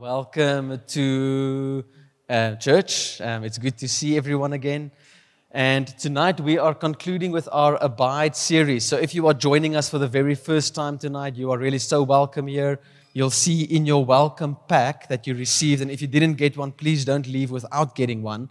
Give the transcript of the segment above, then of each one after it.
Welcome to uh, church. Um, it's good to see everyone again. And tonight we are concluding with our Abide series. So if you are joining us for the very first time tonight, you are really so welcome here. You'll see in your welcome pack that you received. And if you didn't get one, please don't leave without getting one.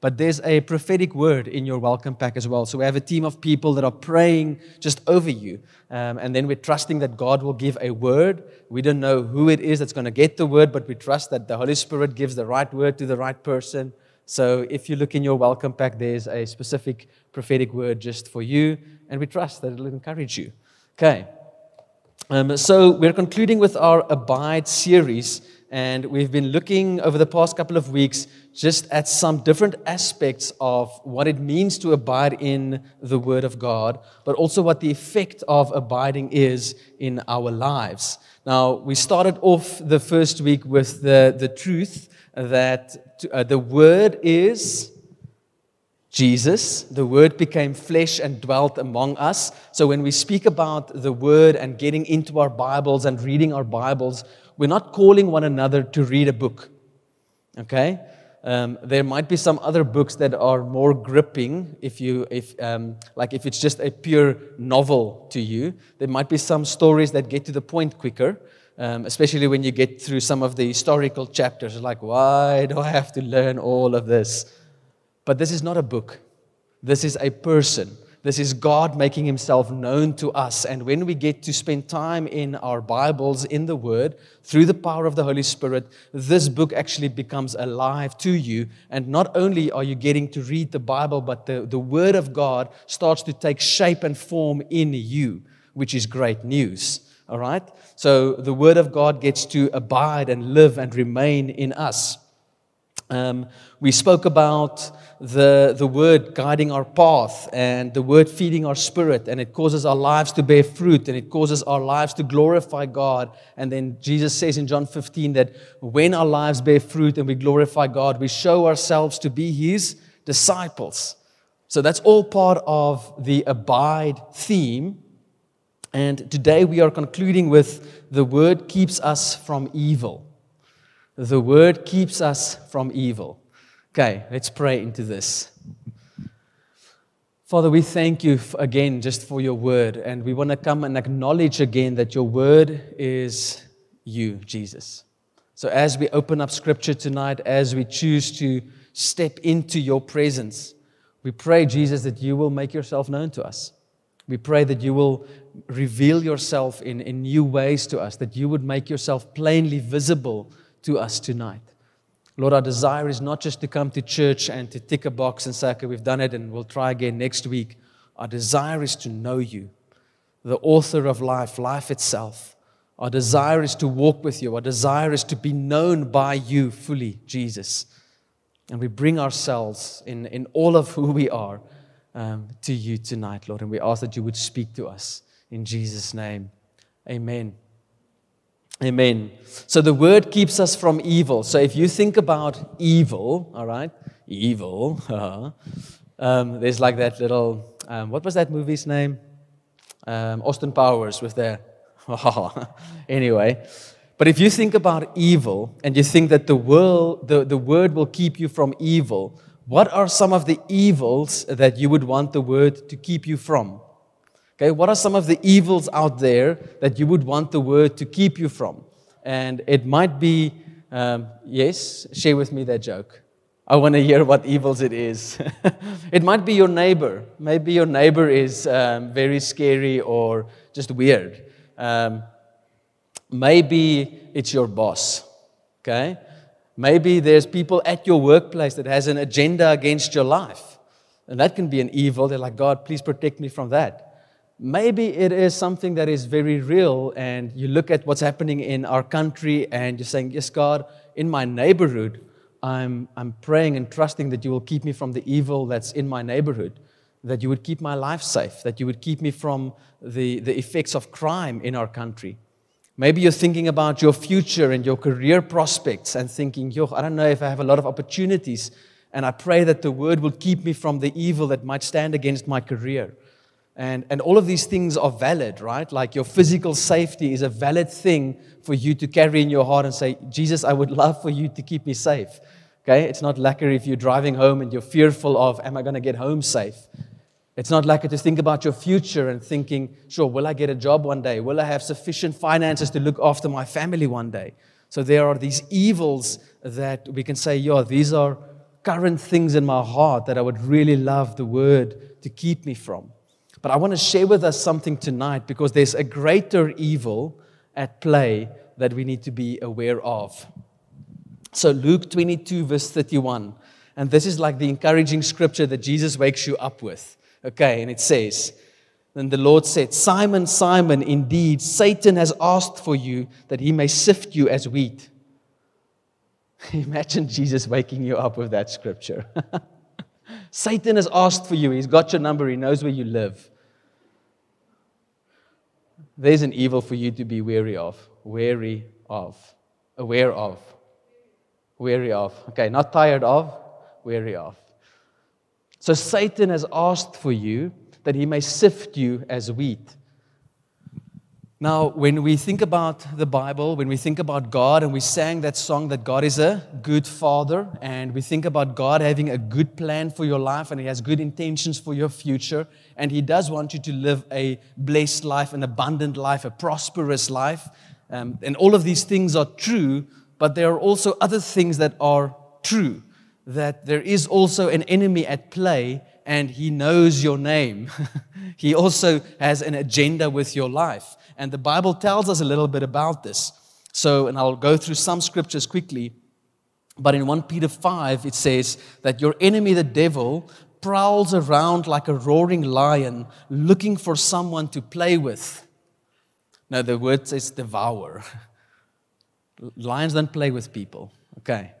But there's a prophetic word in your welcome pack as well. So we have a team of people that are praying just over you. Um, and then we're trusting that God will give a word. We don't know who it is that's going to get the word, but we trust that the Holy Spirit gives the right word to the right person. So if you look in your welcome pack, there's a specific prophetic word just for you. And we trust that it'll encourage you. Okay. Um, so we're concluding with our Abide series. And we've been looking over the past couple of weeks just at some different aspects of what it means to abide in the Word of God, but also what the effect of abiding is in our lives. Now, we started off the first week with the, the truth that uh, the Word is Jesus. The Word became flesh and dwelt among us. So, when we speak about the Word and getting into our Bibles and reading our Bibles, we're not calling one another to read a book. Okay? Um, there might be some other books that are more gripping if you if um, like if it's just a pure novel to you there might be some stories that get to the point quicker um, especially when you get through some of the historical chapters like why do i have to learn all of this but this is not a book this is a person this is God making himself known to us. And when we get to spend time in our Bibles, in the Word, through the power of the Holy Spirit, this book actually becomes alive to you. And not only are you getting to read the Bible, but the, the Word of God starts to take shape and form in you, which is great news. All right? So the Word of God gets to abide and live and remain in us. Um, we spoke about the, the word guiding our path and the word feeding our spirit, and it causes our lives to bear fruit and it causes our lives to glorify God. And then Jesus says in John 15 that when our lives bear fruit and we glorify God, we show ourselves to be His disciples. So that's all part of the abide theme. And today we are concluding with the word keeps us from evil. The word keeps us from evil. Okay, let's pray into this. Father, we thank you again just for your word, and we want to come and acknowledge again that your word is you, Jesus. So, as we open up scripture tonight, as we choose to step into your presence, we pray, Jesus, that you will make yourself known to us. We pray that you will reveal yourself in, in new ways to us, that you would make yourself plainly visible to us tonight. Lord, our desire is not just to come to church and to tick a box and say, okay, we've done it and we'll try again next week. Our desire is to know you, the author of life, life itself. Our desire is to walk with you. Our desire is to be known by you fully, Jesus. And we bring ourselves in, in all of who we are um, to you tonight, Lord. And we ask that you would speak to us in Jesus' name. Amen. Amen. So the word keeps us from evil. So if you think about evil, all right, evil, um, there's like that little, um, what was that movie's name? Um, Austin Powers with their, anyway. But if you think about evil and you think that the, world, the, the word will keep you from evil, what are some of the evils that you would want the word to keep you from? Okay, what are some of the evils out there that you would want the word to keep you from? And it might be, um, yes, share with me that joke. I want to hear what evils it is. it might be your neighbor. Maybe your neighbor is um, very scary or just weird. Um, maybe it's your boss. Okay? Maybe there's people at your workplace that has an agenda against your life. And that can be an evil. They're like, God, please protect me from that. Maybe it is something that is very real, and you look at what's happening in our country and you're saying, Yes, God, in my neighborhood, I'm, I'm praying and trusting that you will keep me from the evil that's in my neighborhood, that you would keep my life safe, that you would keep me from the, the effects of crime in our country. Maybe you're thinking about your future and your career prospects and thinking, Yo, I don't know if I have a lot of opportunities, and I pray that the word will keep me from the evil that might stand against my career. And, and all of these things are valid, right? Like your physical safety is a valid thing for you to carry in your heart and say, Jesus, I would love for you to keep me safe. Okay? It's not lekker if you're driving home and you're fearful of, am I going to get home safe? It's not lekker to think about your future and thinking, sure, will I get a job one day? Will I have sufficient finances to look after my family one day? So there are these evils that we can say, yeah, these are current things in my heart that I would really love the word to keep me from. But I want to share with us something tonight because there's a greater evil at play that we need to be aware of. So, Luke 22, verse 31. And this is like the encouraging scripture that Jesus wakes you up with. Okay, and it says, Then the Lord said, Simon, Simon, indeed, Satan has asked for you that he may sift you as wheat. Imagine Jesus waking you up with that scripture. Satan has asked for you. He's got your number. He knows where you live. There's an evil for you to be wary of. Wary of. Aware of. Wary of. Okay, not tired of, wary of. So Satan has asked for you that he may sift you as wheat. Now, when we think about the Bible, when we think about God, and we sang that song that God is a good father, and we think about God having a good plan for your life, and He has good intentions for your future, and He does want you to live a blessed life, an abundant life, a prosperous life. Um, and all of these things are true, but there are also other things that are true. That there is also an enemy at play, and He knows your name. he also has an agenda with your life. And the Bible tells us a little bit about this. So, and I'll go through some scriptures quickly. But in 1 Peter 5, it says that your enemy, the devil, prowls around like a roaring lion looking for someone to play with. Now, the word says devour. Lions don't play with people. Okay.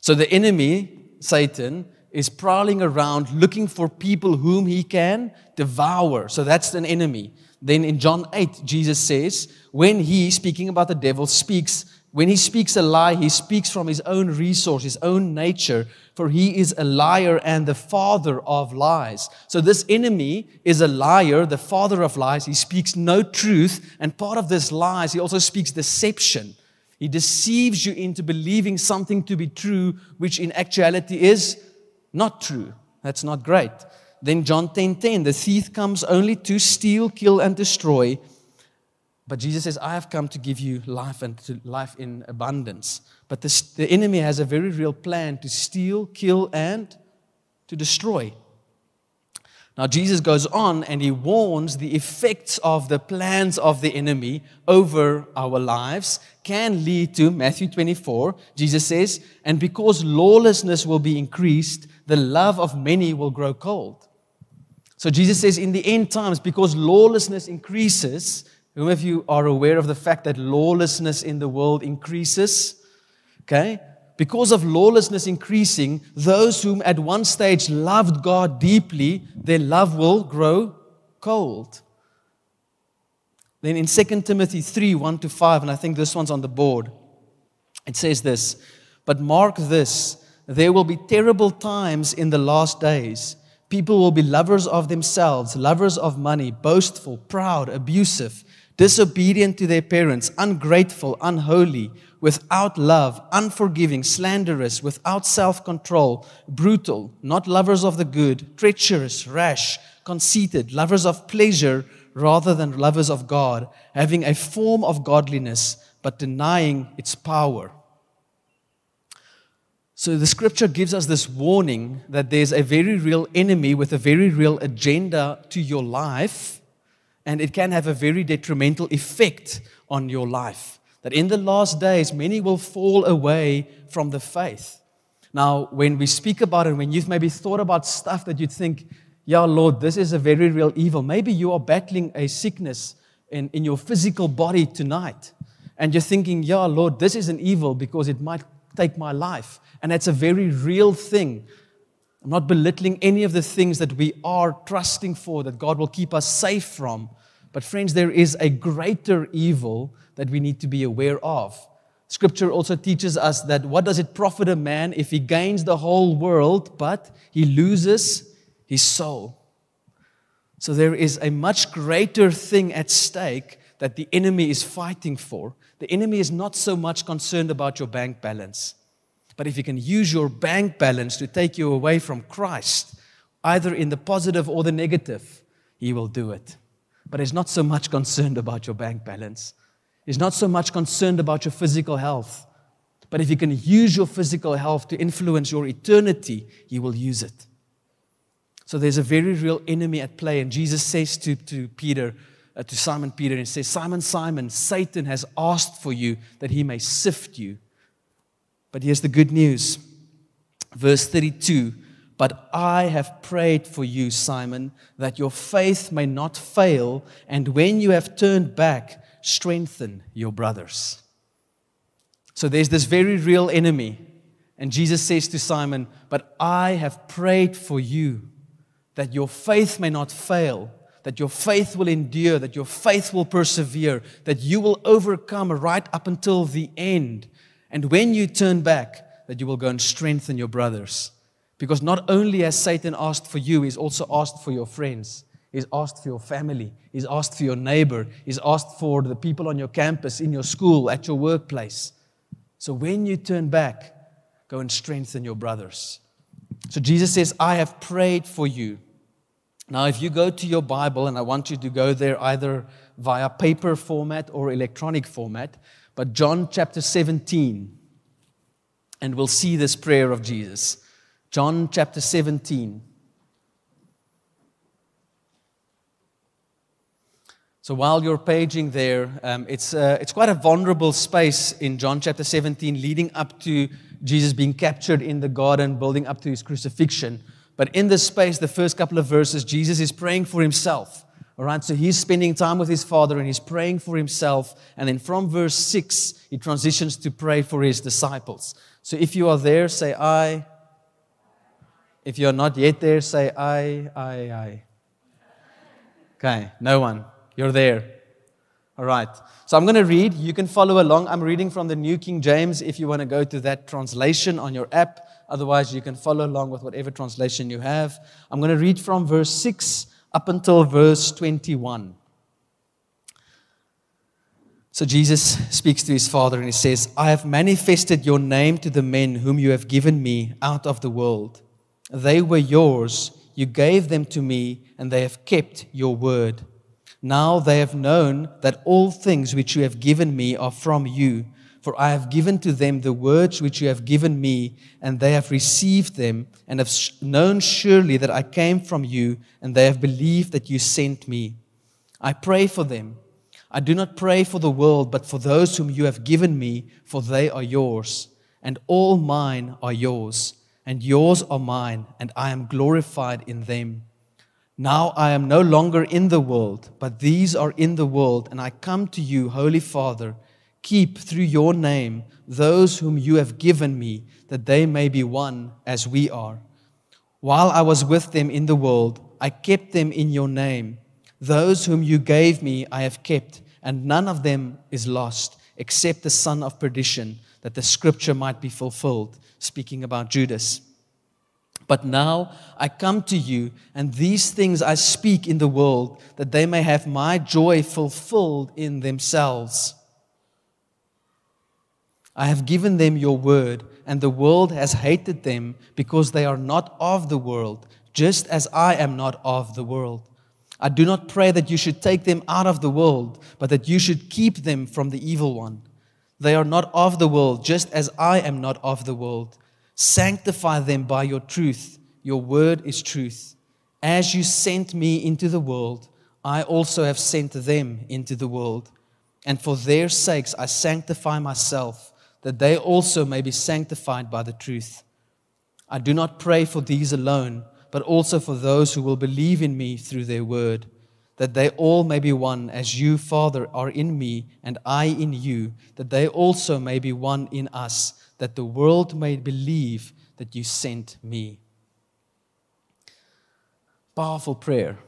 So the enemy, Satan, is prowling around looking for people whom he can devour. So that's an enemy. Then in John 8, Jesus says, when he, speaking about the devil, speaks, when he speaks a lie, he speaks from his own resource, his own nature, for he is a liar and the father of lies. So this enemy is a liar, the father of lies. He speaks no truth, and part of this lies, he also speaks deception. He deceives you into believing something to be true, which in actuality is not true. That's not great. Then John 10:10, 10, 10, the thief comes only to steal, kill, and destroy. But Jesus says, I have come to give you life and life in abundance. But this, the enemy has a very real plan to steal, kill, and to destroy. Now, Jesus goes on and he warns the effects of the plans of the enemy over our lives can lead to Matthew 24. Jesus says, And because lawlessness will be increased, the love of many will grow cold. So Jesus says, in the end times, because lawlessness increases, whom of you are aware of the fact that lawlessness in the world increases? Okay? Because of lawlessness increasing, those whom at one stage loved God deeply, their love will grow cold. Then in 2 Timothy 3 1 to 5, and I think this one's on the board, it says this But mark this, there will be terrible times in the last days. People will be lovers of themselves, lovers of money, boastful, proud, abusive, disobedient to their parents, ungrateful, unholy, without love, unforgiving, slanderous, without self control, brutal, not lovers of the good, treacherous, rash, conceited, lovers of pleasure rather than lovers of God, having a form of godliness but denying its power. So the scripture gives us this warning that there's a very real enemy with a very real agenda to your life, and it can have a very detrimental effect on your life. That in the last days, many will fall away from the faith. Now, when we speak about it, when you've maybe thought about stuff that you'd think, yeah, Lord, this is a very real evil. Maybe you are battling a sickness in, in your physical body tonight, and you're thinking, yeah, Lord, this is an evil because it might take my life. And that's a very real thing. I'm not belittling any of the things that we are trusting for, that God will keep us safe from. But, friends, there is a greater evil that we need to be aware of. Scripture also teaches us that what does it profit a man if he gains the whole world, but he loses his soul? So there is a much greater thing at stake that the enemy is fighting for. The enemy is not so much concerned about your bank balance. But if he can use your bank balance to take you away from Christ, either in the positive or the negative, he will do it. But he's not so much concerned about your bank balance. He's not so much concerned about your physical health. But if you can use your physical health to influence your eternity, he will use it. So there's a very real enemy at play. And Jesus says to, to Peter, uh, to Simon Peter, and says, Simon, Simon, Satan has asked for you that he may sift you. But here's the good news. Verse 32 But I have prayed for you, Simon, that your faith may not fail, and when you have turned back, strengthen your brothers. So there's this very real enemy. And Jesus says to Simon, But I have prayed for you that your faith may not fail, that your faith will endure, that your faith will persevere, that you will overcome right up until the end. And when you turn back, that you will go and strengthen your brothers. Because not only has Satan asked for you, he's also asked for your friends. He's asked for your family. He's asked for your neighbor. He's asked for the people on your campus, in your school, at your workplace. So when you turn back, go and strengthen your brothers. So Jesus says, I have prayed for you. Now, if you go to your Bible, and I want you to go there either via paper format or electronic format, but John chapter 17, and we'll see this prayer of Jesus. John chapter 17. So while you're paging there, um, it's, uh, it's quite a vulnerable space in John chapter 17, leading up to Jesus being captured in the garden, building up to his crucifixion. But in this space, the first couple of verses, Jesus is praying for himself. All right, so he's spending time with his father and he's praying for himself. And then from verse 6, he transitions to pray for his disciples. So if you are there, say I. If you're not yet there, say I, I, I. Okay, no one. You're there. All right. So I'm going to read. You can follow along. I'm reading from the New King James if you want to go to that translation on your app. Otherwise, you can follow along with whatever translation you have. I'm going to read from verse 6 up until verse 21. So Jesus speaks to his father and he says, I have manifested your name to the men whom you have given me out of the world. They were yours. You gave them to me, and they have kept your word. Now they have known that all things which you have given me are from you. For I have given to them the words which you have given me, and they have received them, and have known surely that I came from you, and they have believed that you sent me. I pray for them. I do not pray for the world, but for those whom you have given me, for they are yours, and all mine are yours, and yours are mine, and I am glorified in them. Now I am no longer in the world, but these are in the world, and I come to you, Holy Father Keep through your name those whom you have given me, that they may be one as we are. While I was with them in the world, I kept them in your name. Those whom you gave me, I have kept, and none of them is lost, except the son of perdition, that the scripture might be fulfilled. Speaking about Judas. But now I come to you, and these things I speak in the world, that they may have my joy fulfilled in themselves. I have given them your word, and the world has hated them because they are not of the world, just as I am not of the world. I do not pray that you should take them out of the world, but that you should keep them from the evil one. They are not of the world, just as I am not of the world. Sanctify them by your truth. Your word is truth. As you sent me into the world, I also have sent them into the world. And for their sakes I sanctify myself that they also may be sanctified by the truth. I do not pray for these alone, but also for those who will believe in me through their word, that they all may be one, as you, Father, are in me and I in you, that they also may be one in us, that the world may believe that you sent me. Powerful prayer.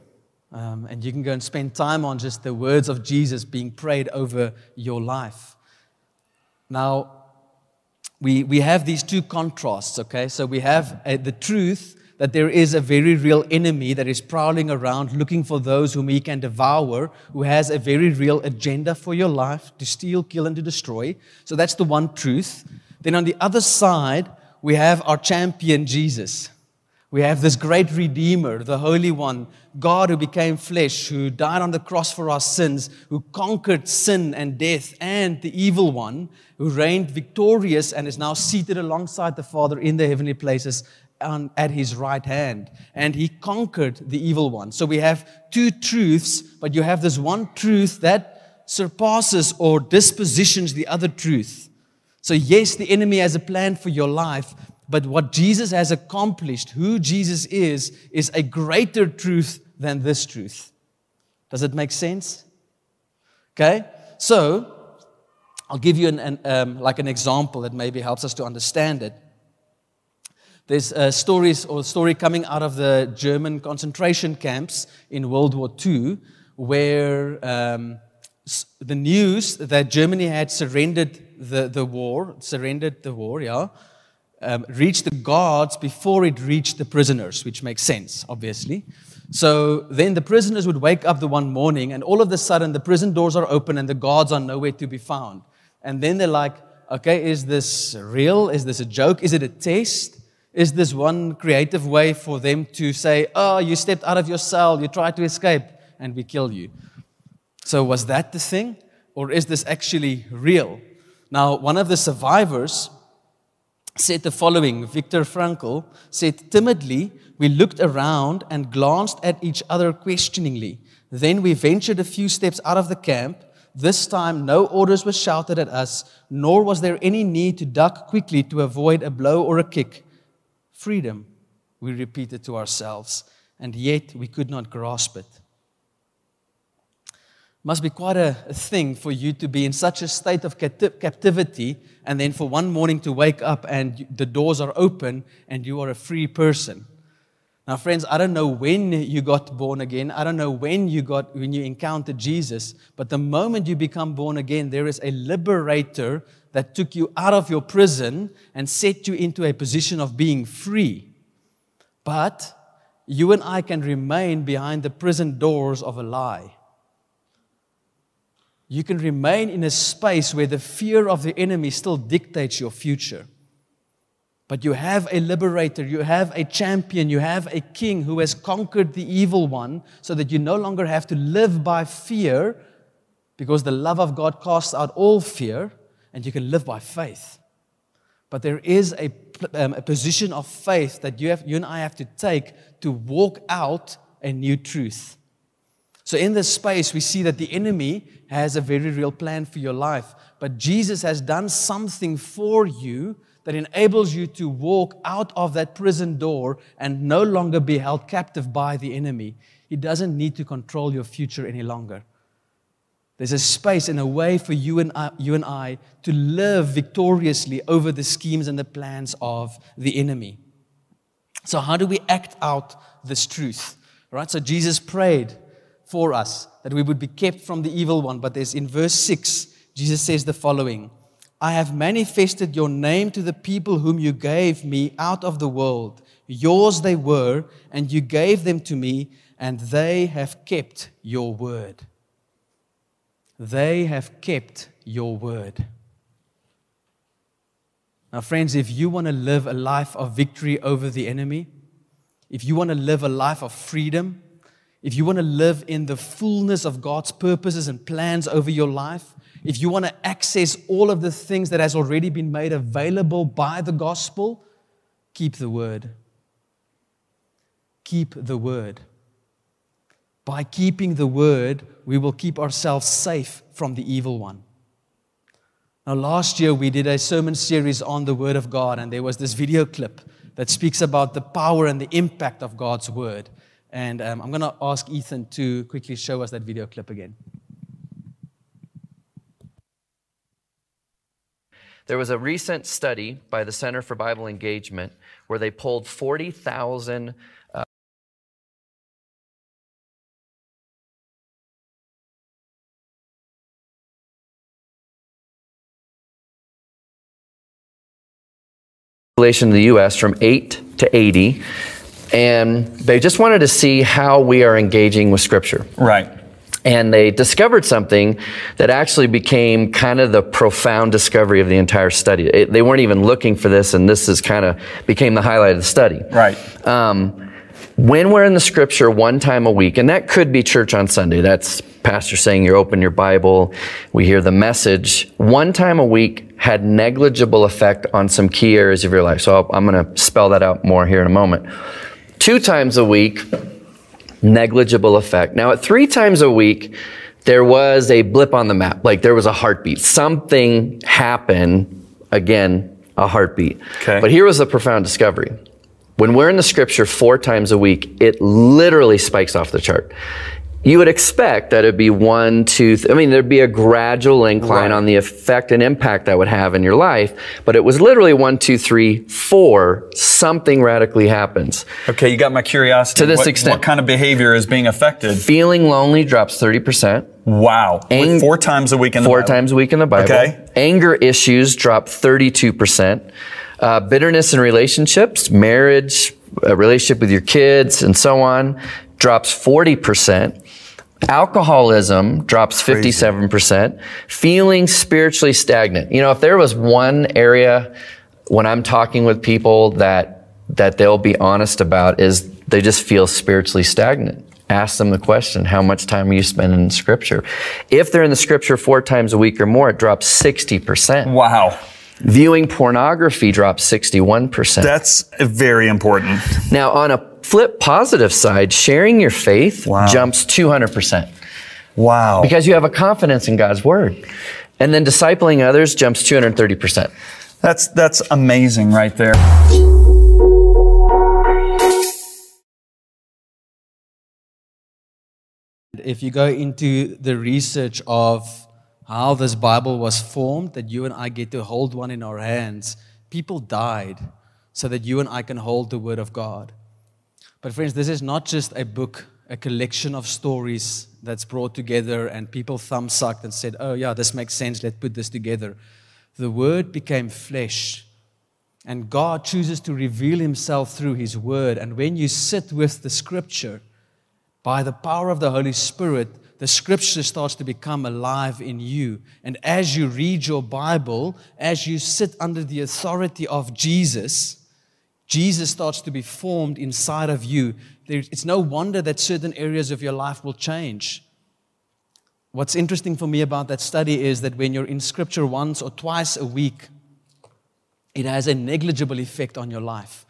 Um, and you can go and spend time on just the words of Jesus being prayed over your life. Now, we, we have these two contrasts, okay? So we have uh, the truth that there is a very real enemy that is prowling around looking for those whom he can devour, who has a very real agenda for your life to steal, kill, and to destroy. So that's the one truth. Then on the other side, we have our champion, Jesus. We have this great Redeemer, the Holy One, God who became flesh, who died on the cross for our sins, who conquered sin and death and the evil one, who reigned victorious and is now seated alongside the Father in the heavenly places on, at his right hand. And he conquered the evil one. So we have two truths, but you have this one truth that surpasses or dispositions the other truth. So, yes, the enemy has a plan for your life, but what Jesus has accomplished, who Jesus is, is a greater truth than this truth. Does it make sense? Okay? So, I'll give you an, an um, like an example that maybe helps us to understand it. There's uh, stories or story coming out of the German concentration camps in World War II where um, the news that Germany had surrendered the, the war, surrendered the war, yeah, um, reached the guards before it reached the prisoners, which makes sense, obviously. So then the prisoners would wake up the one morning, and all of a sudden the prison doors are open and the guards are nowhere to be found. And then they're like, okay, is this real? Is this a joke? Is it a test? Is this one creative way for them to say, oh, you stepped out of your cell, you tried to escape, and we kill you? So was that the thing? Or is this actually real? Now, one of the survivors said the following Viktor Frankl said, Timidly, we looked around and glanced at each other questioningly. Then we ventured a few steps out of the camp. This time, no orders were shouted at us, nor was there any need to duck quickly to avoid a blow or a kick. Freedom, we repeated to ourselves, and yet we could not grasp it must be quite a, a, thing for you to be in such a state of capti- captivity and then for one morning to wake up and the doors are open and you are a free person. Now, friends, I don't know when you got born again. I don't know when you got when you encountered Jesus, but the moment you become born again, there is a liberator that took you out of your prison and set you into a position of being free. But you and I can remain behind the prison doors of a lie you can remain in a space where the fear of the enemy still dictates your future. But you have a liberator, you have a champion, you have a king who has conquered the evil one so that you no longer have to live by fear because the love of God casts out all fear and you can live by faith. But there is a, um, a position of faith that you, have, you and I have to take to walk out a new truth. So, in this space, we see that the enemy has a very real plan for your life. But Jesus has done something for you that enables you to walk out of that prison door and no longer be held captive by the enemy. He doesn't need to control your future any longer. There's a space and a way for you and, I, you and I to live victoriously over the schemes and the plans of the enemy. So, how do we act out this truth? Right, so Jesus prayed for us, that we would be kept from the evil one. But there's in verse 6, Jesus says the following I have manifested your name to the people whom you gave me out of the world. Yours they were, and you gave them to me, and they have kept your word. They have kept your word. Now, friends, if you want to live a life of victory over the enemy, if you want to live a life of freedom, if you want to live in the fullness of God's purposes and plans over your life, if you want to access all of the things that has already been made available by the gospel, keep the word. Keep the word. By keeping the word, we will keep ourselves safe from the evil one. Now, last year we did a sermon series on the Word of God, and there was this video clip that speaks about the power and the impact of God's Word. And um, I'm going to ask Ethan to quickly show us that video clip again. There was a recent study by the Center for Bible Engagement where they pulled 40,000 population in the U.S. from 8 to 80 and they just wanted to see how we are engaging with Scripture. Right. And they discovered something that actually became kind of the profound discovery of the entire study. It, they weren't even looking for this, and this is kind of became the highlight of the study. Right. Um, when we're in the scripture one time a week, and that could be church on Sunday, that's pastor saying you open your Bible, we hear the message, one time a week had negligible effect on some key areas of your life. So I'm going to spell that out more here in a moment. Two times a week, negligible effect. Now, at three times a week, there was a blip on the map, like there was a heartbeat. Something happened, again, a heartbeat. Okay. But here was the profound discovery. When we're in the scripture four times a week, it literally spikes off the chart. You would expect that it'd be one, two, th- I mean, there'd be a gradual incline Right. on the effect and impact that would have in your life, but it was literally one, two, three, four, something radically happens. Okay, you got my curiosity. To this what, extent. What kind of behavior is being affected? Feeling lonely drops 30%. Wow. Ang- four times a week in the four Bible. times a week in the Bible. Okay. Anger issues drop 32%. Uh, bitterness in relationships, marriage, a relationship with your kids, and so on, drops 40%. Alcoholism drops 57%. Feeling spiritually stagnant. You know, if there was one area when I'm talking with people that, that they'll be honest about is they just feel spiritually stagnant. Ask them the question, how much time are you spending in scripture? If they're in the scripture four times a week or more, it drops 60%. Wow. Viewing pornography drops 61%. That's very important. now, on a flip positive side, sharing your faith Wow. jumps 200% Wow. because you have a confidence in God's word. And then discipling others jumps 230%. That's that's amazing right there. If you go into the research of how this Bible was formed, that you and I get to hold one in our hands, people died so that you and I can hold the Word of God. But, friends, this is not just a book, a collection of stories that's brought together and people thumb sucked and said, oh, yeah, this makes sense, let's put this together. The Word became flesh. And God chooses to reveal Himself through His Word. And when you sit with the Scripture, by the power of the Holy Spirit, the scripture starts to become alive in you. And as you read your Bible, as you sit under the authority of Jesus, Jesus starts to be formed inside of you. It's no wonder that certain areas of your life will change. What's interesting for me about that study is that when you're in scripture once or twice a week, it has a negligible effect on your life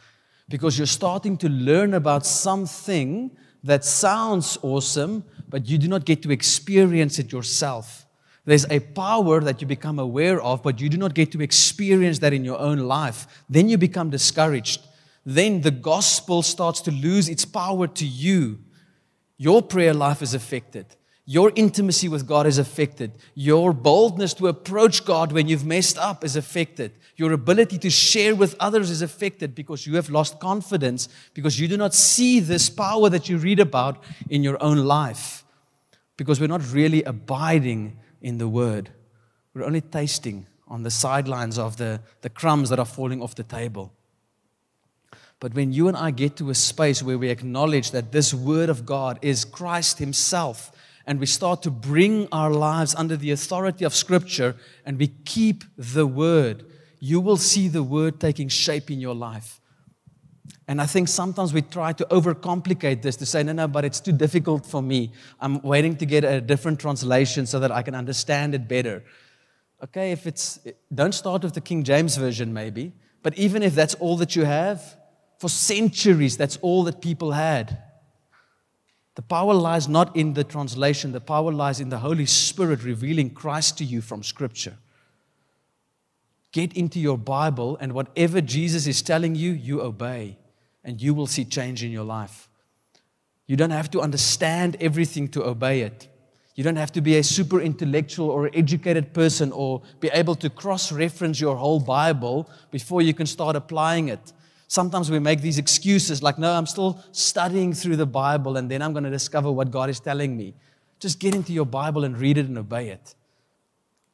because you're starting to learn about something that sounds awesome, but you do not get to experience it yourself. There's a power that you become aware of, but you do not get to experience that in your own life. Then you become discouraged. Then the gospel starts to lose its power to you. Your prayer life is affected. Your intimacy with God is affected. Your boldness to approach God when you've messed up is affected. Your ability to share with others is affected because you have lost confidence because you do not see this power that you read about in your own life. Because we're not really abiding in the Word, we're only tasting on the sidelines of the, the crumbs that are falling off the table. But when you and I get to a space where we acknowledge that this Word of God is Christ Himself, and we start to bring our lives under the authority of Scripture and we keep the Word, you will see the Word taking shape in your life. And I think sometimes we try to overcomplicate this to say, no, no, but it's too difficult for me. I'm waiting to get a different translation so that I can understand it better. Okay, if it's, don't start with the King James Version maybe, but even if that's all that you have, for centuries, that's all that people had. The power lies not in the translation, the power lies in the Holy Spirit revealing Christ to you from Scripture. Get into your Bible, and whatever Jesus is telling you, you obey, and you will see change in your life. You don't have to understand everything to obey it. You don't have to be a super intellectual or educated person or be able to cross reference your whole Bible before you can start applying it. Sometimes we make these excuses like, no, I'm still studying through the Bible and then I'm going to discover what God is telling me. Just get into your Bible and read it and obey it.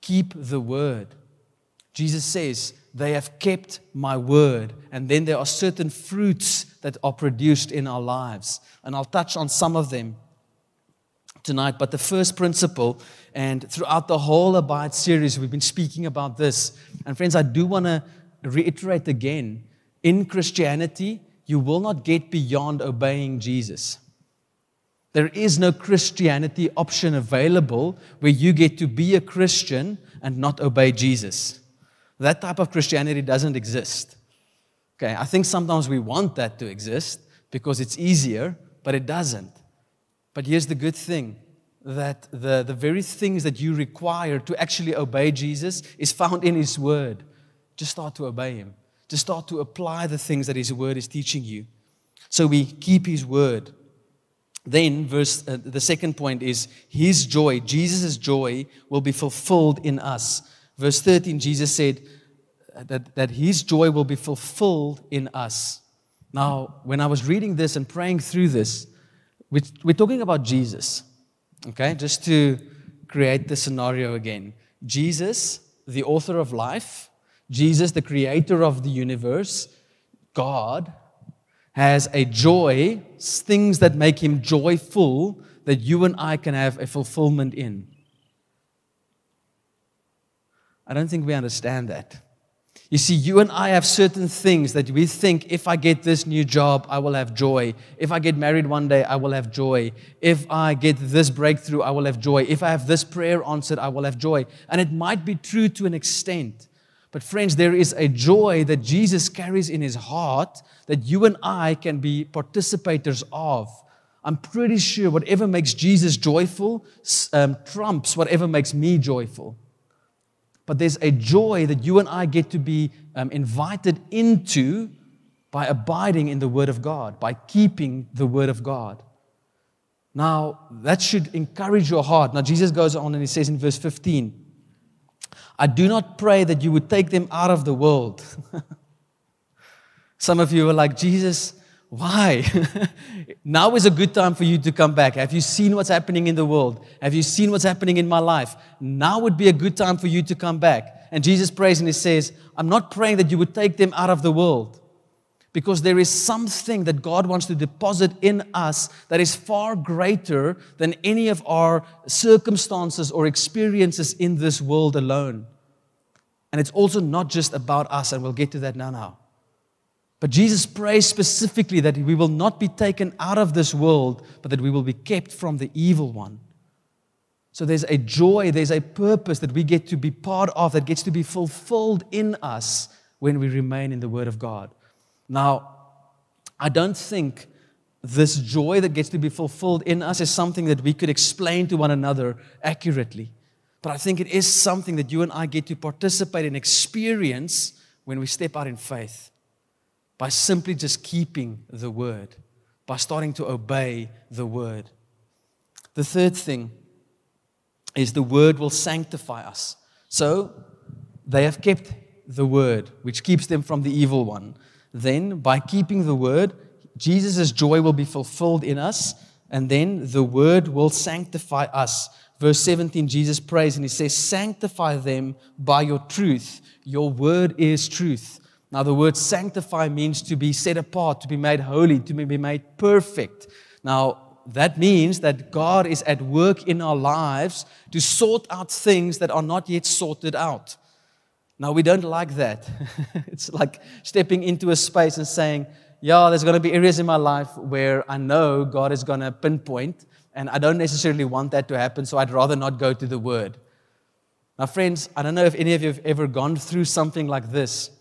Keep the word. Jesus says, They have kept my word. And then there are certain fruits that are produced in our lives. And I'll touch on some of them tonight. But the first principle, and throughout the whole Abide series, we've been speaking about this. And friends, I do want to reiterate again in Christianity, you will not get beyond obeying Jesus. There is no Christianity option available where you get to be a Christian and not obey Jesus. That type of Christianity doesn't exist. Okay, I think sometimes we want that to exist because it's easier, but it doesn't. But here's the good thing that the, the very things that you require to actually obey Jesus is found in His Word. Just start to obey Him, just start to apply the things that His Word is teaching you. So we keep His Word. Then, verse, uh, the second point is His joy, Jesus' joy, will be fulfilled in us. Verse 13, Jesus said that, that His joy will be fulfilled in us. Now, when I was reading this and praying through this, we're talking about Jesus, okay? Just to create the scenario again. Jesus, the author of life, Jesus, the creator of the universe, God, has a joy, things that make him joyful, that you and I can have a fulfillment in. I don't think we understand that. You see, you and I have certain things that we think if I get this new job, I will have joy. If I get married one day, I will have joy. If I get this breakthrough, I will have joy. If I have this prayer answered, I will have joy. And it might be true to an extent. But, friends, there is a joy that Jesus carries in his heart that you and I can be participators of. I'm pretty sure whatever makes Jesus joyful um, trumps whatever makes me joyful but there's a joy that you and I get to be um, invited into by abiding in the Word of God, by keeping the Word of God. Now, that should encourage your heart. Now, Jesus goes on and he says in verse 15, I do not pray that you would take them out of the world. Some of you are like, Jesus, why? now is a good time for you to come back. Have you seen what's happening in the world? Have you seen what's happening in my life? Now would be a good time for you to come back. And Jesus prays and he says, I'm not praying that you would take them out of the world because there is something that God wants to deposit in us that is far greater than any of our circumstances or experiences in this world alone. And it's also not just about us, and we'll get to that now. now. But Jesus prays specifically that we will not be taken out of this world, but that we will be kept from the evil one. So there's a joy, there's a purpose that we get to be part of, that gets to be fulfilled in us when we remain in the Word of God. Now, I don't think this joy that gets to be fulfilled in us is something that we could explain to one another accurately. But I think it is something that you and I get to participate and experience when we step out in faith by simply just keeping the word, by starting to obey the word. The third thing is the word will sanctify us. So they have kept the word, which keeps them from the evil one. Then, by keeping the word, Jesus' joy will be fulfilled in us, and then the word will sanctify us. Verse 17, Jesus prays and he says, Sanctify them by your truth. Your word is truth. Now, the word sanctify means to be set apart, to be made holy, to be made perfect. Now, that means that God is at work in our lives to sort out things that are not yet sorted out. Now, we don't like that. it's like stepping into a space and saying, Yeah, there's going to be areas in my life where I know God is going to pinpoint, and I don't necessarily want that to happen, so I'd rather not go to the Word. Now, friends, I don't know if any of you have ever gone through something like this.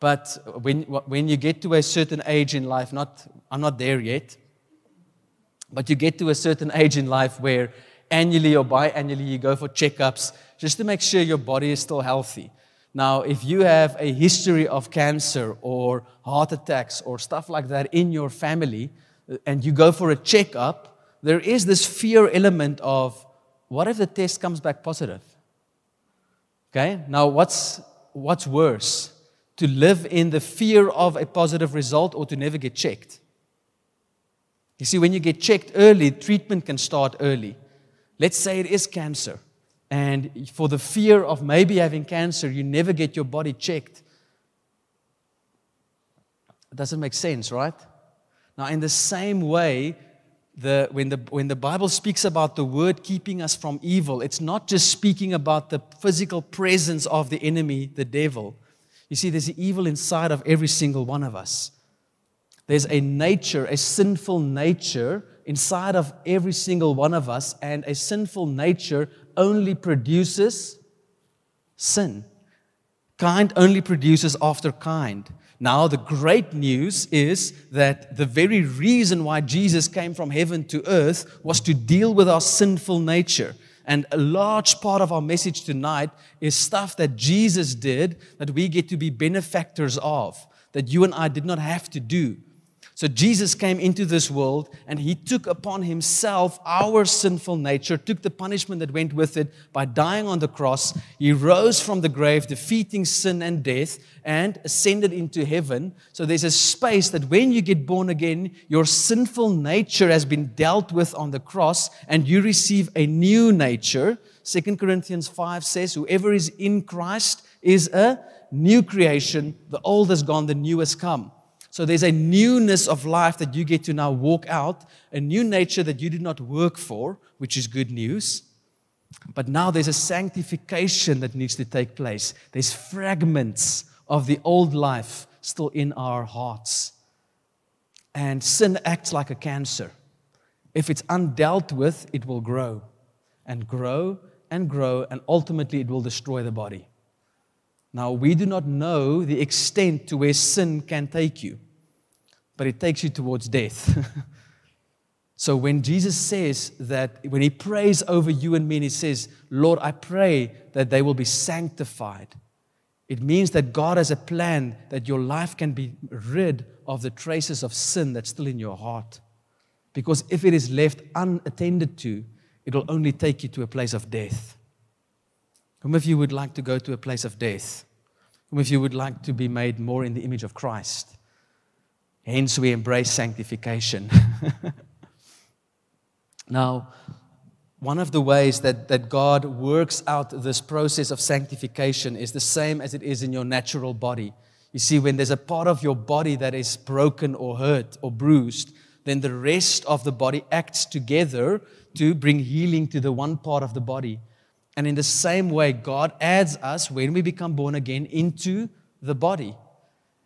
But when, when you get to a certain age in life, not, I'm not there yet, but you get to a certain age in life where annually or biannually you go for checkups just to make sure your body is still healthy. Now, if you have a history of cancer or heart attacks or stuff like that in your family, uh, and you go for a checkup, there is this fear element of what if the test comes back positive? Okay, now what's, what's worse? to live in the fear of a positive result or to never get checked. You see, when you get checked early, treatment can start early. Let's say it is cancer, and for the fear of maybe having cancer, you never get your body checked. It doesn't make sense, right? Now, in the same way, the, when, the, when the Bible speaks about the word keeping us from evil, it's not just speaking about the physical presence of the enemy, the devil. You see, there's evil inside of every single one of us. There's a nature, a sinful nature inside of every single one of us, and a sinful nature only produces sin. Kind only produces after kind. Now, the great news is that the very reason why Jesus came from heaven to earth was to deal with our sinful nature. And a large part of our message tonight is stuff that Jesus did that we get to be benefactors of, that you and I did not have to do. So Jesus came into this world and he took upon himself our sinful nature, took the punishment that went with it by dying on the cross. He rose from the grave, defeating sin and death, and ascended into heaven. So there's a space that when you get born again, your sinful nature has been dealt with on the cross and you receive a new nature. 2 Corinthians 5 says, Whoever is in Christ is a new creation. The old has gone, the new has come. So there's a newness of life that you get to now walk out, a new nature that you did not work for, which is good news. But now there's a sanctification that needs to take place. There's fragments of the old life still in our hearts. And sin acts like a cancer. If it's undealt with, it will grow and grow and grow, and ultimately it will destroy the body. Now, we do not know the extent to where sin can take you but it takes you towards death. so when Jesus says that, when he prays over you and me, and he says, Lord, I pray that they will be sanctified, it means that God has a plan that your life can be rid of the traces of sin that's still in your heart. Because if it is left unattended to, it will only take you to a place of death. Whom of you would like to go to a place of death? Whom of you would like to be made more in the image of Christ? Hence, we embrace sanctification. now, one of the ways that, that God works out this process of sanctification is the same as it is in your natural body. You see, when there's a part of your body that is broken or hurt or bruised, then the rest of the body acts together to bring healing to the one part of the body. And in the same way, God adds us, when we become born again, into the body.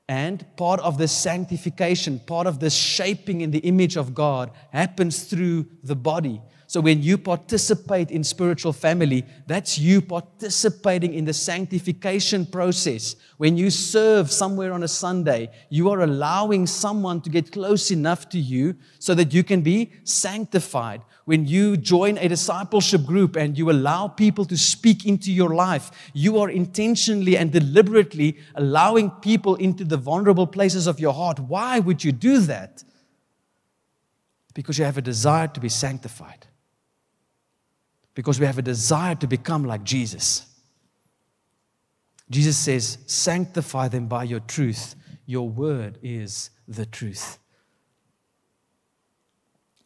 And part of this sanctification, part of this shaping in the image of God happens through the body. So when you participate in spiritual family, that's you participating in the sanctification process. When you serve somewhere on a Sunday, you are allowing someone to get close enough to you so that you can be sanctified. When you join a discipleship group and you allow people to speak into your life, you are intentionally and deliberately allowing people into the vulnerable places of your heart. Why would you do that? Because you have a desire to be sanctified because we have a desire to become like Jesus. Jesus says, Sanctify them by your truth. Your word is the truth.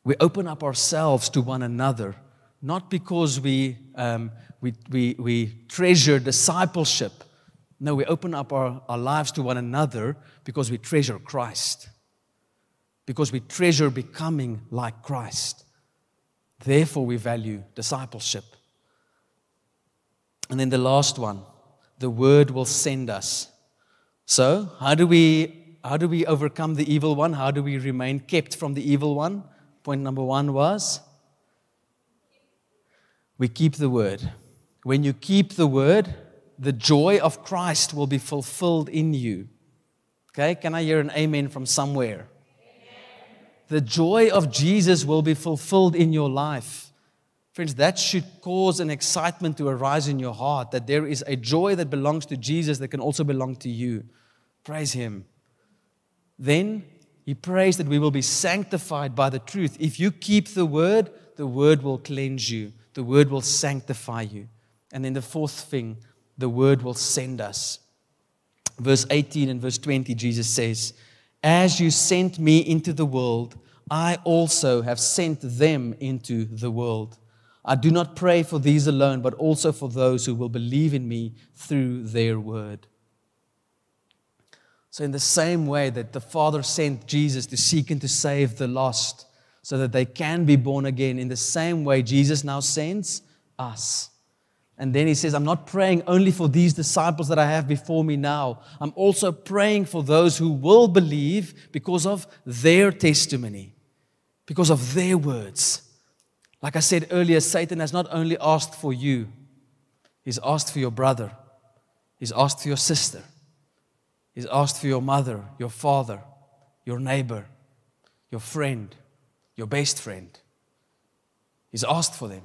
We open up ourselves to one another, not because we, um, we, we, we treasure discipleship. No, we open up our, our lives to one another because we treasure Christ, because we treasure becoming like Christ. Therefore, we value discipleship. And then the last one the word will send us. So, how do we, how do we overcome the evil one? How do we remain kept from the evil one? Point number one was we keep the word. When you keep the word, the joy of Christ will be fulfilled in you. Okay, can I hear an amen from somewhere? The joy of Jesus will be fulfilled in your life. Friends, that should cause an excitement to arise in your heart that there is a joy that belongs to Jesus that can also belong to you. Praise Him. Then He prays that we will be sanctified by the truth. If you keep the word, the word will cleanse you, the word will sanctify you. And then the fourth thing, the word will send us. Verse 18 and verse 20, Jesus says, as you sent me into the world, I also have sent them into the world. I do not pray for these alone, but also for those who will believe in me through their word. So, in the same way that the Father sent Jesus to seek and to save the lost so that they can be born again, in the same way, Jesus now sends us. And then he says, I'm not praying only for these disciples that I have before me now. I'm also praying for those who will believe because of their testimony, because of their words. Like I said earlier, Satan has not only asked for you, he's asked for your brother, he's asked for your sister, he's asked for your mother, your father, your neighbor, your friend, your best friend. He's asked for them.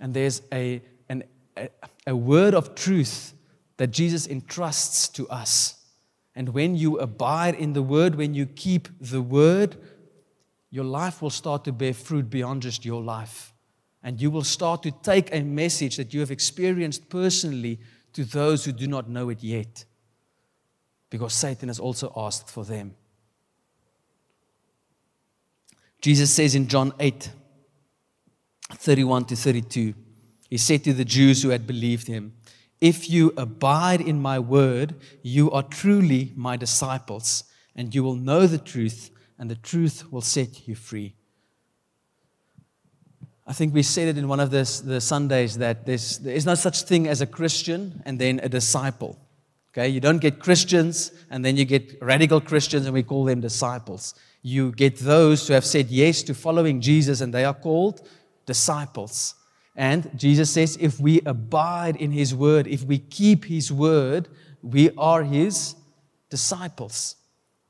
And there's a, an, a, a word of truth that Jesus entrusts to us. And when you abide in the word, when you keep the word, your life will start to bear fruit beyond just your life. And you will start to take a message that you have experienced personally to those who do not know it yet. Because Satan has also asked for them. Jesus says in John 8, 31 to 32, he said to the Jews who had believed him, If you abide in my word, you are truly my disciples, and you will know the truth, and the truth will set you free. I think we said it in one of the, the Sundays that there's, there is no such thing as a Christian and then a disciple. Okay, you don't get Christians and then you get radical Christians and we call them disciples. You get those who have said yes to following Jesus and they are called disciples. And Jesus says, if we abide in his word, if we keep his word, we are his disciples.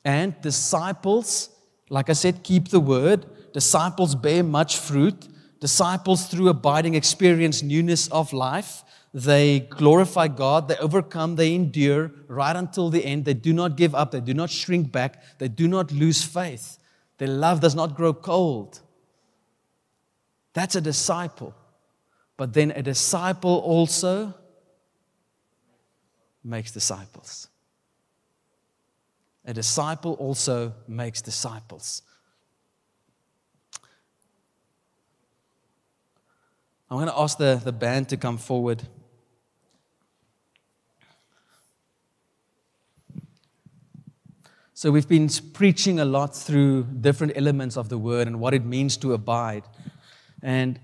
And disciples, like I said, keep the word. Disciples bear much fruit. Disciples, through abiding, experience newness of life. They glorify God, they overcome, they endure right until the end. They do not give up, they do not shrink back, they do not lose faith. Their love does not grow cold. That's a disciple. But then a disciple also makes disciples. A disciple also makes disciples. I'm going to ask the, the band to come forward. So, we've been preaching a lot through different elements of the word and what it means to abide. And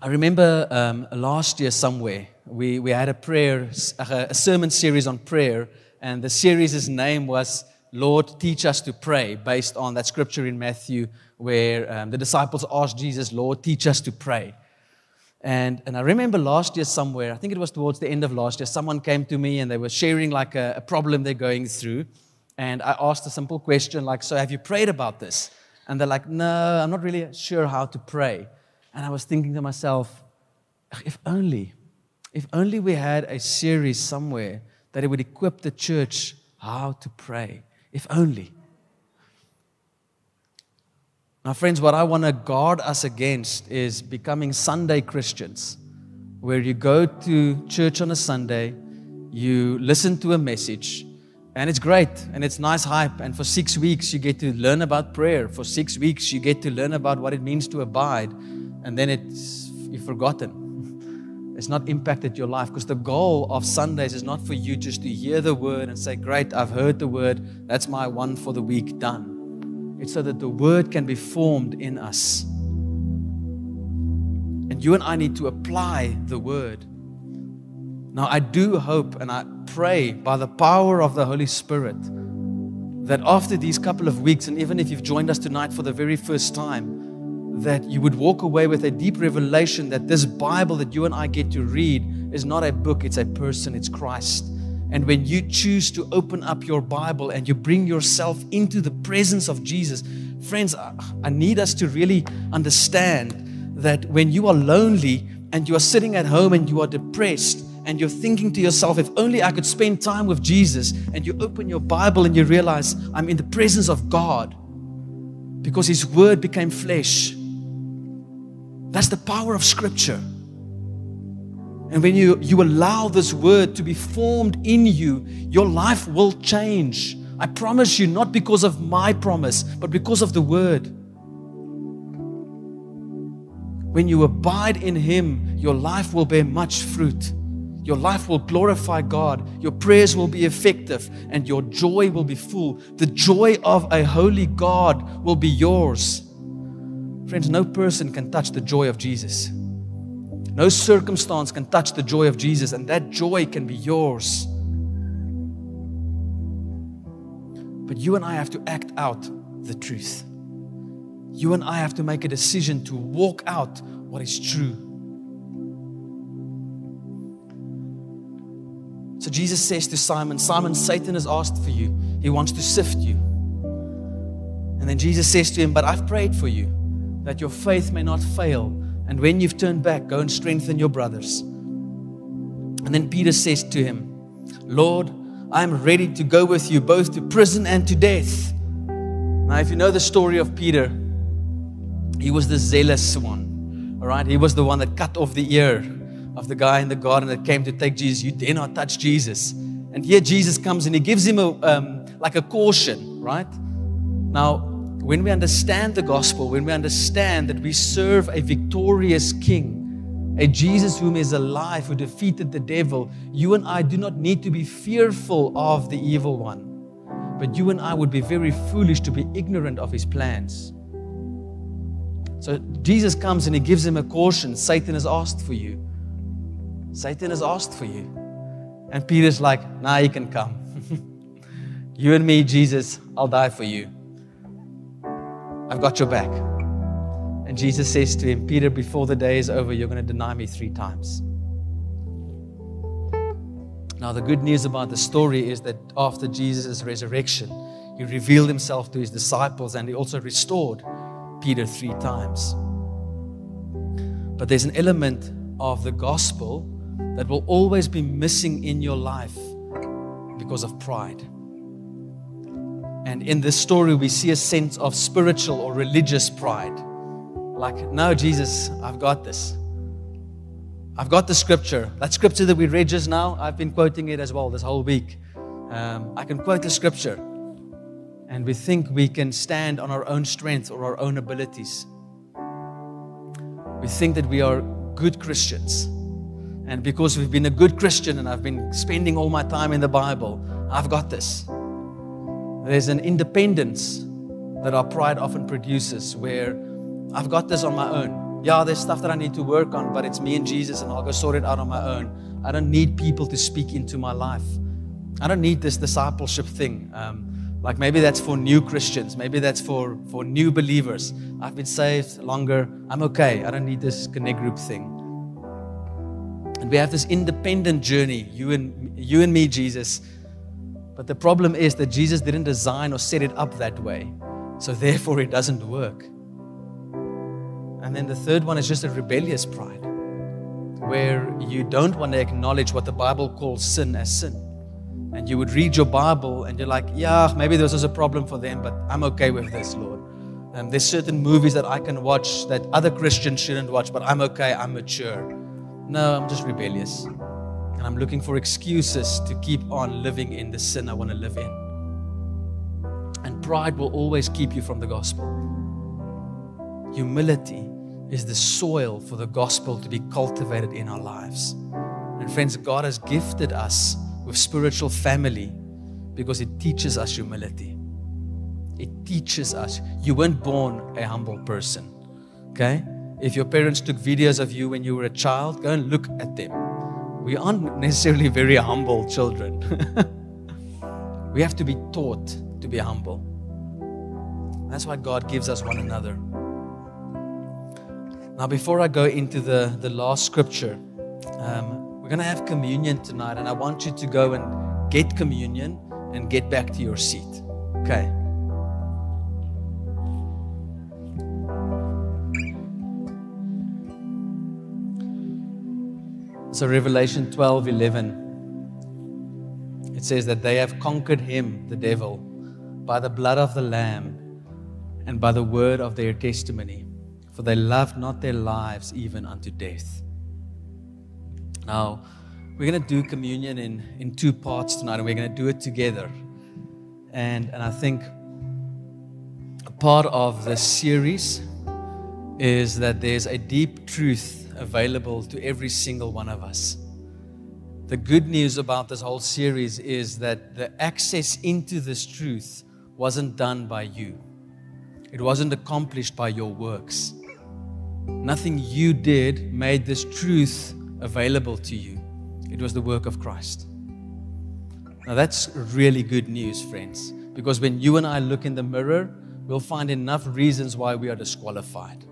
I remember um, last year somewhere, we, we had a prayer, a sermon series on prayer, and the series' name was Lord, Teach Us to Pray, based on that scripture in Matthew where um, the disciples asked Jesus, Lord, teach us to pray. And, and I remember last year somewhere, I think it was towards the end of last year, someone came to me and they were sharing like a, a problem they're going through. And I asked a simple question like, So have you prayed about this? And they're like, no, I'm not really sure how to pray. And I was thinking to myself, if only, if only we had a series somewhere that it would equip the church how to pray. If only. Now, friends, what I want to guard us against is becoming Sunday Christians, where you go to church on a Sunday, you listen to a message, and it's great and it's nice hype. And for six weeks, you get to learn about prayer. For six weeks, you get to learn about what it means to abide. And then it's you've forgotten. It's not impacted your life because the goal of Sundays is not for you just to hear the word and say, Great, I've heard the word. That's my one for the week done. It's so that the word can be formed in us. And you and I need to apply the word. Now, I do hope and I pray by the power of the Holy Spirit that after these couple of weeks, and even if you've joined us tonight for the very first time, that you would walk away with a deep revelation that this Bible that you and I get to read is not a book, it's a person, it's Christ. And when you choose to open up your Bible and you bring yourself into the presence of Jesus, friends, I need us to really understand that when you are lonely and you are sitting at home and you are depressed, and you're thinking to yourself, if only I could spend time with Jesus, and you open your Bible and you realize I'm in the presence of God because His Word became flesh. That's the power of Scripture. And when you, you allow this Word to be formed in you, your life will change. I promise you, not because of my promise, but because of the Word. When you abide in Him, your life will bear much fruit Your life will glorify God. Your prayers will be effective and your joy will be full. The joy of a holy God will be yours. Friends, no person can touch the joy of Jesus. No circumstance can touch the joy of Jesus, and that joy can be yours. But you and I have to act out the truth. You and I have to make a decision to walk out what is true. So Jesus says to Simon, Simon, Satan has asked for you. He wants to sift you. And then Jesus says to him, But I've prayed for you that your faith may not fail. And when you've turned back, go and strengthen your brothers. And then Peter says to him, Lord, I am ready to go with you both to prison and to death. Now, if you know the story of Peter, he was the zealous one. All right, he was the one that cut off the ear of the guy in the garden that came to take Jesus. You dare not touch Jesus. And here Jesus comes and he gives him a, um, like a caution, right? Now, when we understand the gospel, when we understand that we serve a victorious king, a Jesus whom is alive, who defeated the devil, you and I do not need to be fearful of the evil one. But you and I would be very foolish to be ignorant of his plans. So Jesus comes and he gives him a caution Satan has asked for you. Satan has asked for you. And Peter's like, Now nah, you can come. you and me, Jesus, I'll die for you. I've got your back. And Jesus says to him, Peter, before the day is over, you're going to deny me three times. Now, the good news about the story is that after Jesus' resurrection, he revealed himself to his disciples and he also restored Peter three times. But there's an element of the gospel that will always be missing in your life because of pride. And in this story, we see a sense of spiritual or religious pride. Like, no, Jesus, I've got this. I've got the scripture. That scripture that we read just now, I've been quoting it as well this whole week. Um, I can quote the scripture. And we think we can stand on our own strength or our own abilities. We think that we are good Christians. And because we've been a good Christian and I've been spending all my time in the Bible, I've got this. There's an independence that our pride often produces where I've got this on my own. Yeah, there's stuff that I need to work on, but it's me and Jesus, and I'll go sort it out on my own. I don't need people to speak into my life. I don't need this discipleship thing. Um, like maybe that's for new Christians, maybe that's for, for new believers. I've been saved longer. I'm okay. I don't need this connect group thing. And we have this independent journey, you and you and me, Jesus. But the problem is that Jesus didn't design or set it up that way. So therefore it doesn't work. And then the third one is just a rebellious pride, where you don't want to acknowledge what the Bible calls sin as sin. And you would read your Bible and you're like, yeah, maybe this is a problem for them, but I'm okay with this, Lord. Um, there's certain movies that I can watch that other Christians shouldn't watch, but I'm okay, I'm mature. No, I'm just rebellious. And I'm looking for excuses to keep on living in the sin I want to live in. And pride will always keep you from the gospel. Humility is the soil for the gospel to be cultivated in our lives. And friends, God has gifted us with spiritual family because it teaches us humility. It teaches us. You weren't born a humble person. Okay? If your parents took videos of you when you were a child, go and look at them. We aren't necessarily very humble children. we have to be taught to be humble. That's why God gives us one another. Now, before I go into the, the last scripture, um, we're going to have communion tonight, and I want you to go and get communion and get back to your seat. Okay. So, Revelation 12 11, it says that they have conquered him, the devil, by the blood of the Lamb and by the word of their testimony for they loved not their lives even unto death. Now, we're going to do communion in, in two parts tonight, and we're going to do it together. And, and I think a part of this series is that there's a deep truth available to every single one of us. The good news about this whole series is that the access into this truth wasn't done by you, it wasn't accomplished by your works. Nothing you did made this truth available to you. It was the work of Christ. Now, that's really good news, friends, because when you and I look in the mirror, we'll find enough reasons why we are disqualified.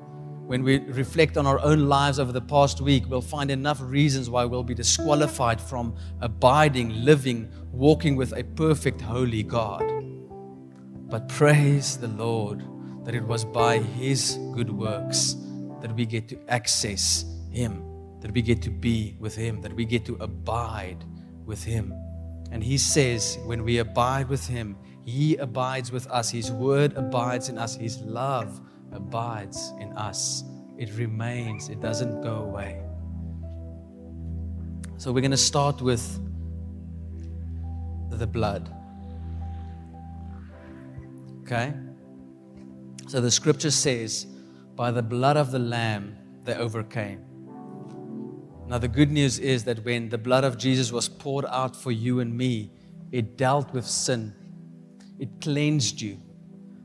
When we reflect on our own lives over the past week, we'll find enough reasons why we'll be disqualified from abiding, living, walking with a perfect, holy God. But praise the Lord that it was by His good works that we get to access Him, that we get to be with Him, that we get to abide with Him. And He says, when we abide with Him, He abides with us. His word abides in us. His love abides in us. It remains, it doesn't go away. So we're going to start with the blood. Okay? So the scripture says, by the blood of the Lamb they overcame. Now, the good news is that when the blood of Jesus was poured out for you and me, it dealt with sin, it cleansed you.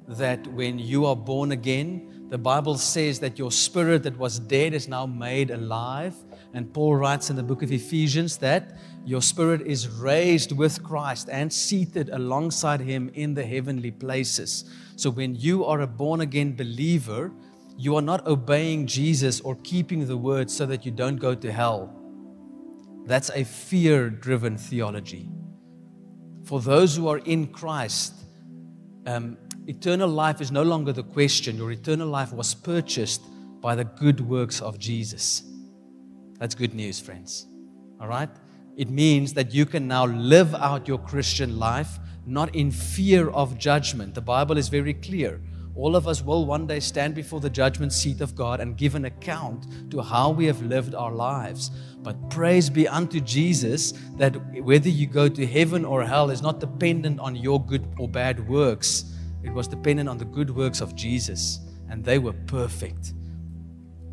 That when you are born again, the Bible says that your spirit that was dead is now made alive. And Paul writes in the book of Ephesians that your spirit is raised with Christ and seated alongside him in the heavenly places. So when you are a born again believer, you are not obeying Jesus or keeping the word so that you don't go to hell. That's a fear driven theology. For those who are in Christ, um, eternal life is no longer the question. Your eternal life was purchased by the good works of Jesus. That's good news, friends. All right? It means that you can now live out your Christian life not in fear of judgment. The Bible is very clear. All of us will one day stand before the judgment seat of God and give an account to how we have lived our lives. But praise be unto Jesus that whether you go to heaven or hell is not dependent on your good or bad works. It was dependent on the good works of Jesus, and they were perfect.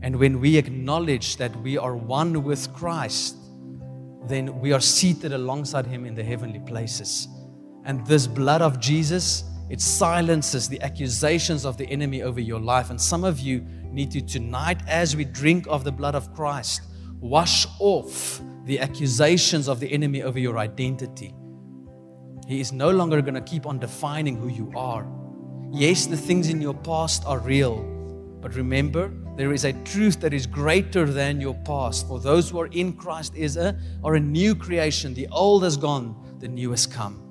And when we acknowledge that we are one with Christ, then we are seated alongside Him in the heavenly places. And this blood of Jesus, it silences the accusations of the enemy over your life. And some of you need to, tonight, as we drink of the blood of Christ, wash off the accusations of the enemy over your identity. He is no longer going to keep on defining who you are. Yes, the things in your past are real, but remember, there is a truth that is greater than your past. For those who are in Christ is a, are a new creation. The old has gone, the new has come.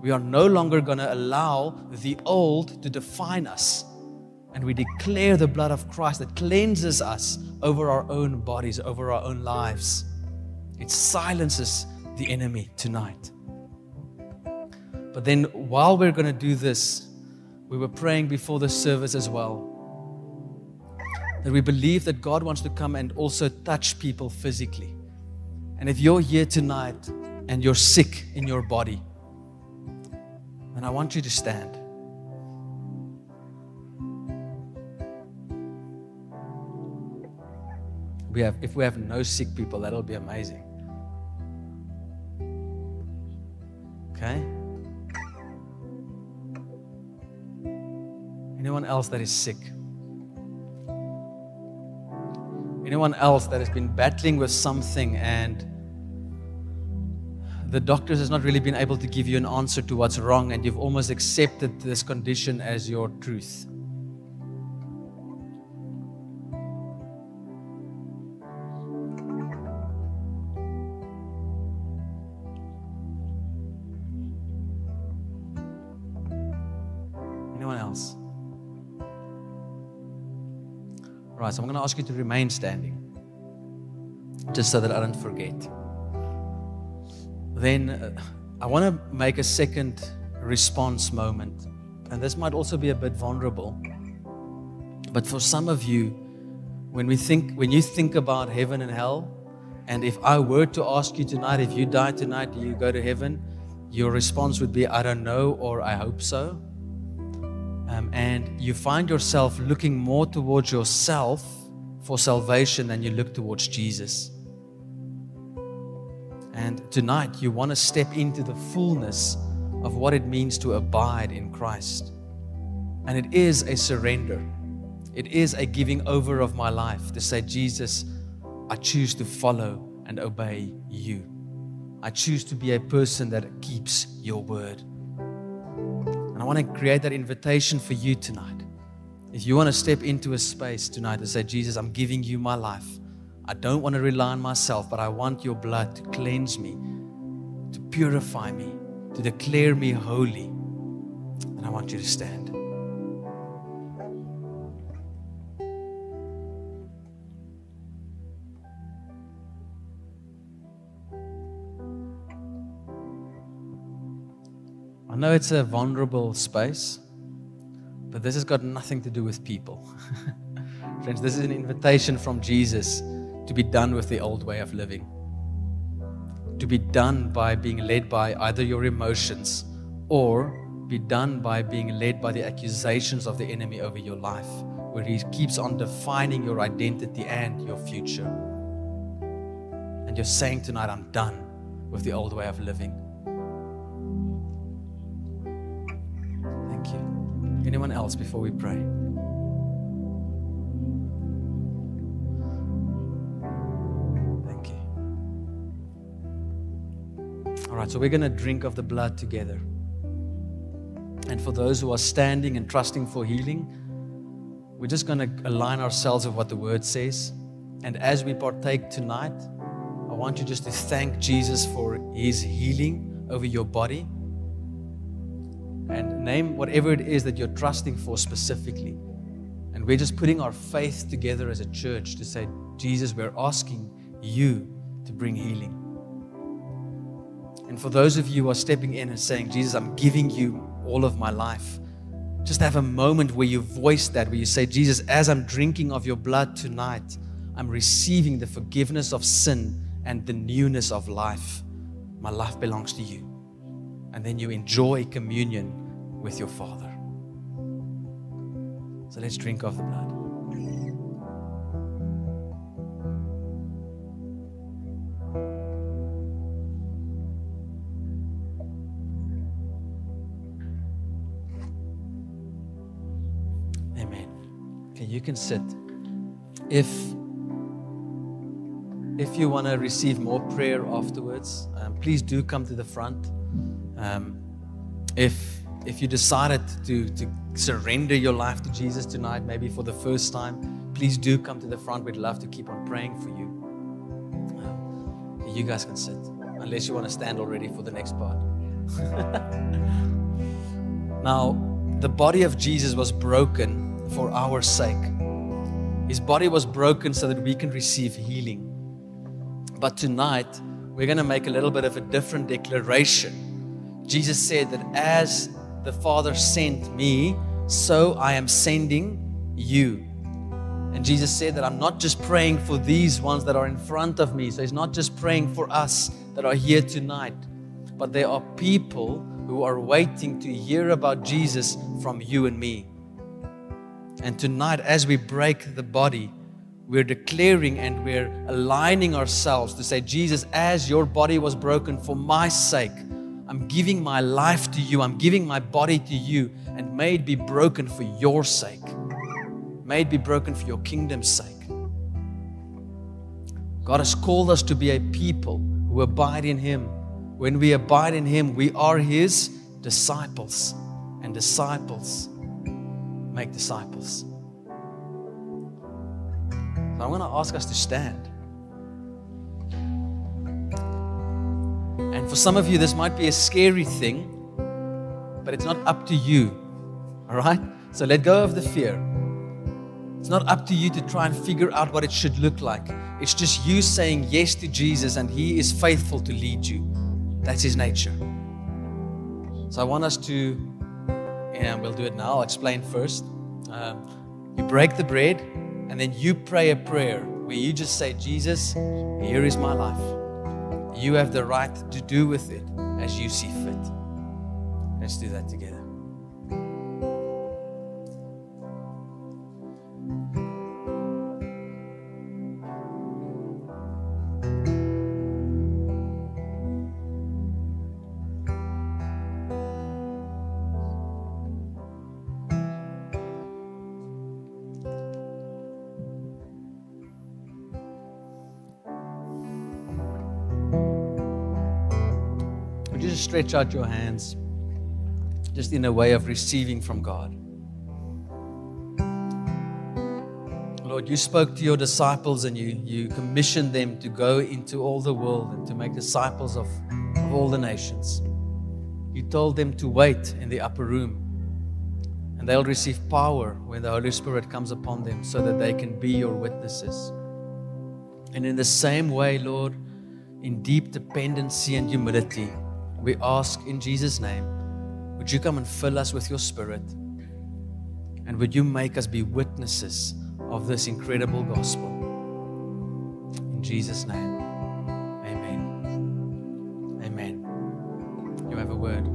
We are no longer going to allow the old to define us. And we declare the blood of Christ that cleanses us over our own bodies, over our own lives. It silences the enemy tonight. But then, while we're going to do this, we were praying before the service as well. That we believe that God wants to come and also touch people physically. And if you're here tonight and you're sick in your body, then I want you to stand. We have, if we have no sick people, that'll be amazing. Okay? Anyone else that is sick? Anyone else that has been battling with something and the doctors has not really been able to give you an answer to what's wrong and you've almost accepted this condition as your truth? So I'm going to ask you to remain standing just so that I don't forget. Then uh, I want to make a second response moment. And this might also be a bit vulnerable. But for some of you, when we think when you think about heaven and hell, and if I were to ask you tonight, if you die tonight, do you go to heaven? Your response would be, I don't know, or I hope so. Um, and you find yourself looking more towards yourself for salvation than you look towards Jesus. And tonight, you want to step into the fullness of what it means to abide in Christ. And it is a surrender, it is a giving over of my life to say, Jesus, I choose to follow and obey you. I choose to be a person that keeps your word. And I want to create that invitation for you tonight. If you want to step into a space tonight and say, Jesus, I'm giving you my life. I don't want to rely on myself, but I want your blood to cleanse me, to purify me, to declare me holy. And I want you to stand. Know it's a vulnerable space, but this has got nothing to do with people. Friends, this is an invitation from Jesus to be done with the old way of living, to be done by being led by either your emotions or be done by being led by the accusations of the enemy over your life, where he keeps on defining your identity and your future. And you're saying tonight, I'm done with the old way of living. Anyone else before we pray? Thank you. All right, so we're going to drink of the blood together. And for those who are standing and trusting for healing, we're just going to align ourselves with what the word says. And as we partake tonight, I want you just to thank Jesus for his healing over your body and name whatever it is that you're trusting for specifically. And we're just putting our faith together as a church to say, Jesus, we're asking you to bring healing. And for those of you who are stepping in and saying, Jesus, I'm giving you all of my life, just have a moment where you voice that, where you say, Jesus, as I'm drinking of your blood tonight, I'm receiving the forgiveness of sin and the newness of life. My life belongs to you. And then you enjoy communion with your Father. So let's drink of the blood. Amen. Okay, you can sit. If if you want to receive more prayer afterwards, um, please do come to the front. Um, if if you decided to to surrender your life to Jesus tonight, maybe for the first time, please do come to the front. We'd love to keep on praying for you. You guys can sit, unless you want to stand already for the next part. now, the body of Jesus was broken for our sake. His body was broken so that we can receive healing. But tonight, we're going to make a little bit of a different declaration. Jesus said that as the Father sent me, so I am sending you. And Jesus said that I'm not just praying for these ones that are in front of me. So He's not just praying for us that are here tonight, but there are people who are waiting to hear about Jesus from you and me. And tonight, as we break the body, we're declaring and we're aligning ourselves to say, Jesus, as your body was broken for my sake, I'm giving my life to you. I'm giving my body to you. And may it be broken for your sake. May it be broken for your kingdom's sake. God has called us to be a people who abide in Him. When we abide in Him, we are His disciples. And disciples make disciples. So I'm going to ask us to stand. And for some of you, this might be a scary thing, but it's not up to you. All right? So let go of the fear. It's not up to you to try and figure out what it should look like. It's just you saying yes to Jesus, and He is faithful to lead you. That's His nature. So I want us to, and we'll do it now. I'll explain first. Um, you break the bread, and then you pray a prayer where you just say, Jesus, here is my life. You have the right to do with it as you see fit. Let's do that together. Stretch out your hands, just in a way of receiving from God. Lord, you spoke to your disciples and you, you commissioned them to go into all the world and to make disciples of, of all the nations. You told them to wait in the upper room and they'll receive power when the Holy Spirit comes upon them so that they can be your witnesses. And in the same way, Lord, in deep dependency and humility, we ask in Jesus' name, would you come and fill us with your Spirit? And would you make us be witnesses of this incredible gospel? In Jesus' name, amen. Amen. You have a word.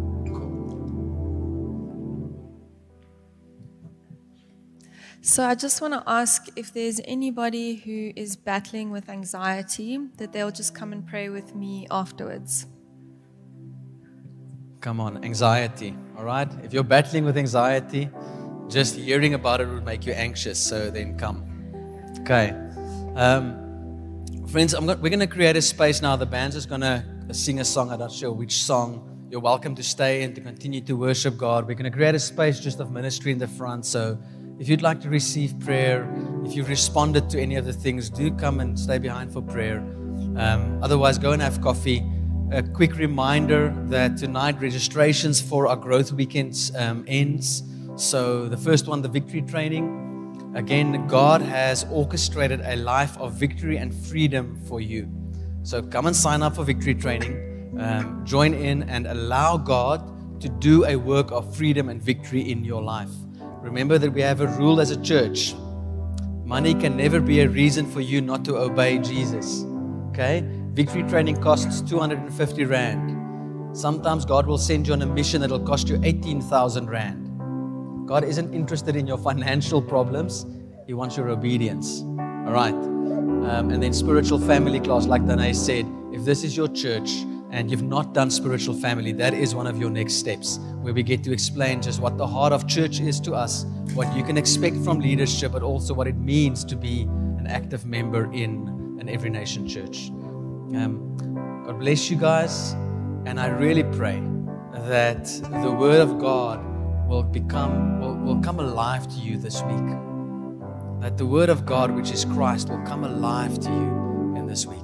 So I just want to ask if there's anybody who is battling with anxiety that they'll just come and pray with me afterwards. Come on, anxiety, all right? If you're battling with anxiety, just hearing about it would make you anxious, so then come. Okay. Um, friends, I'm go- we're going to create a space now. The band's just going to sing a song. I'm not sure which song. You're welcome to stay and to continue to worship God. We're going to create a space just of ministry in the front. So if you'd like to receive prayer, if you've responded to any of the things, do come and stay behind for prayer. Um, otherwise, go and have coffee. A quick reminder that tonight registrations for our growth weekends um, ends. So the first one, the victory training. Again, God has orchestrated a life of victory and freedom for you. So come and sign up for victory training. Um, join in and allow God to do a work of freedom and victory in your life. Remember that we have a rule as a church money can never be a reason for you not to obey Jesus. Okay? Victory training costs 250 Rand. Sometimes God will send you on a mission that'll cost you 18,000 Rand. God isn't interested in your financial problems, He wants your obedience. All right. Um, and then spiritual family class, like Danae said, if this is your church and you've not done spiritual family, that is one of your next steps where we get to explain just what the heart of church is to us, what you can expect from leadership, but also what it means to be an active member in an Every Nation church. Um, God bless you guys, and I really pray that the Word of God will become will, will come alive to you this week. That the Word of God, which is Christ, will come alive to you in this week.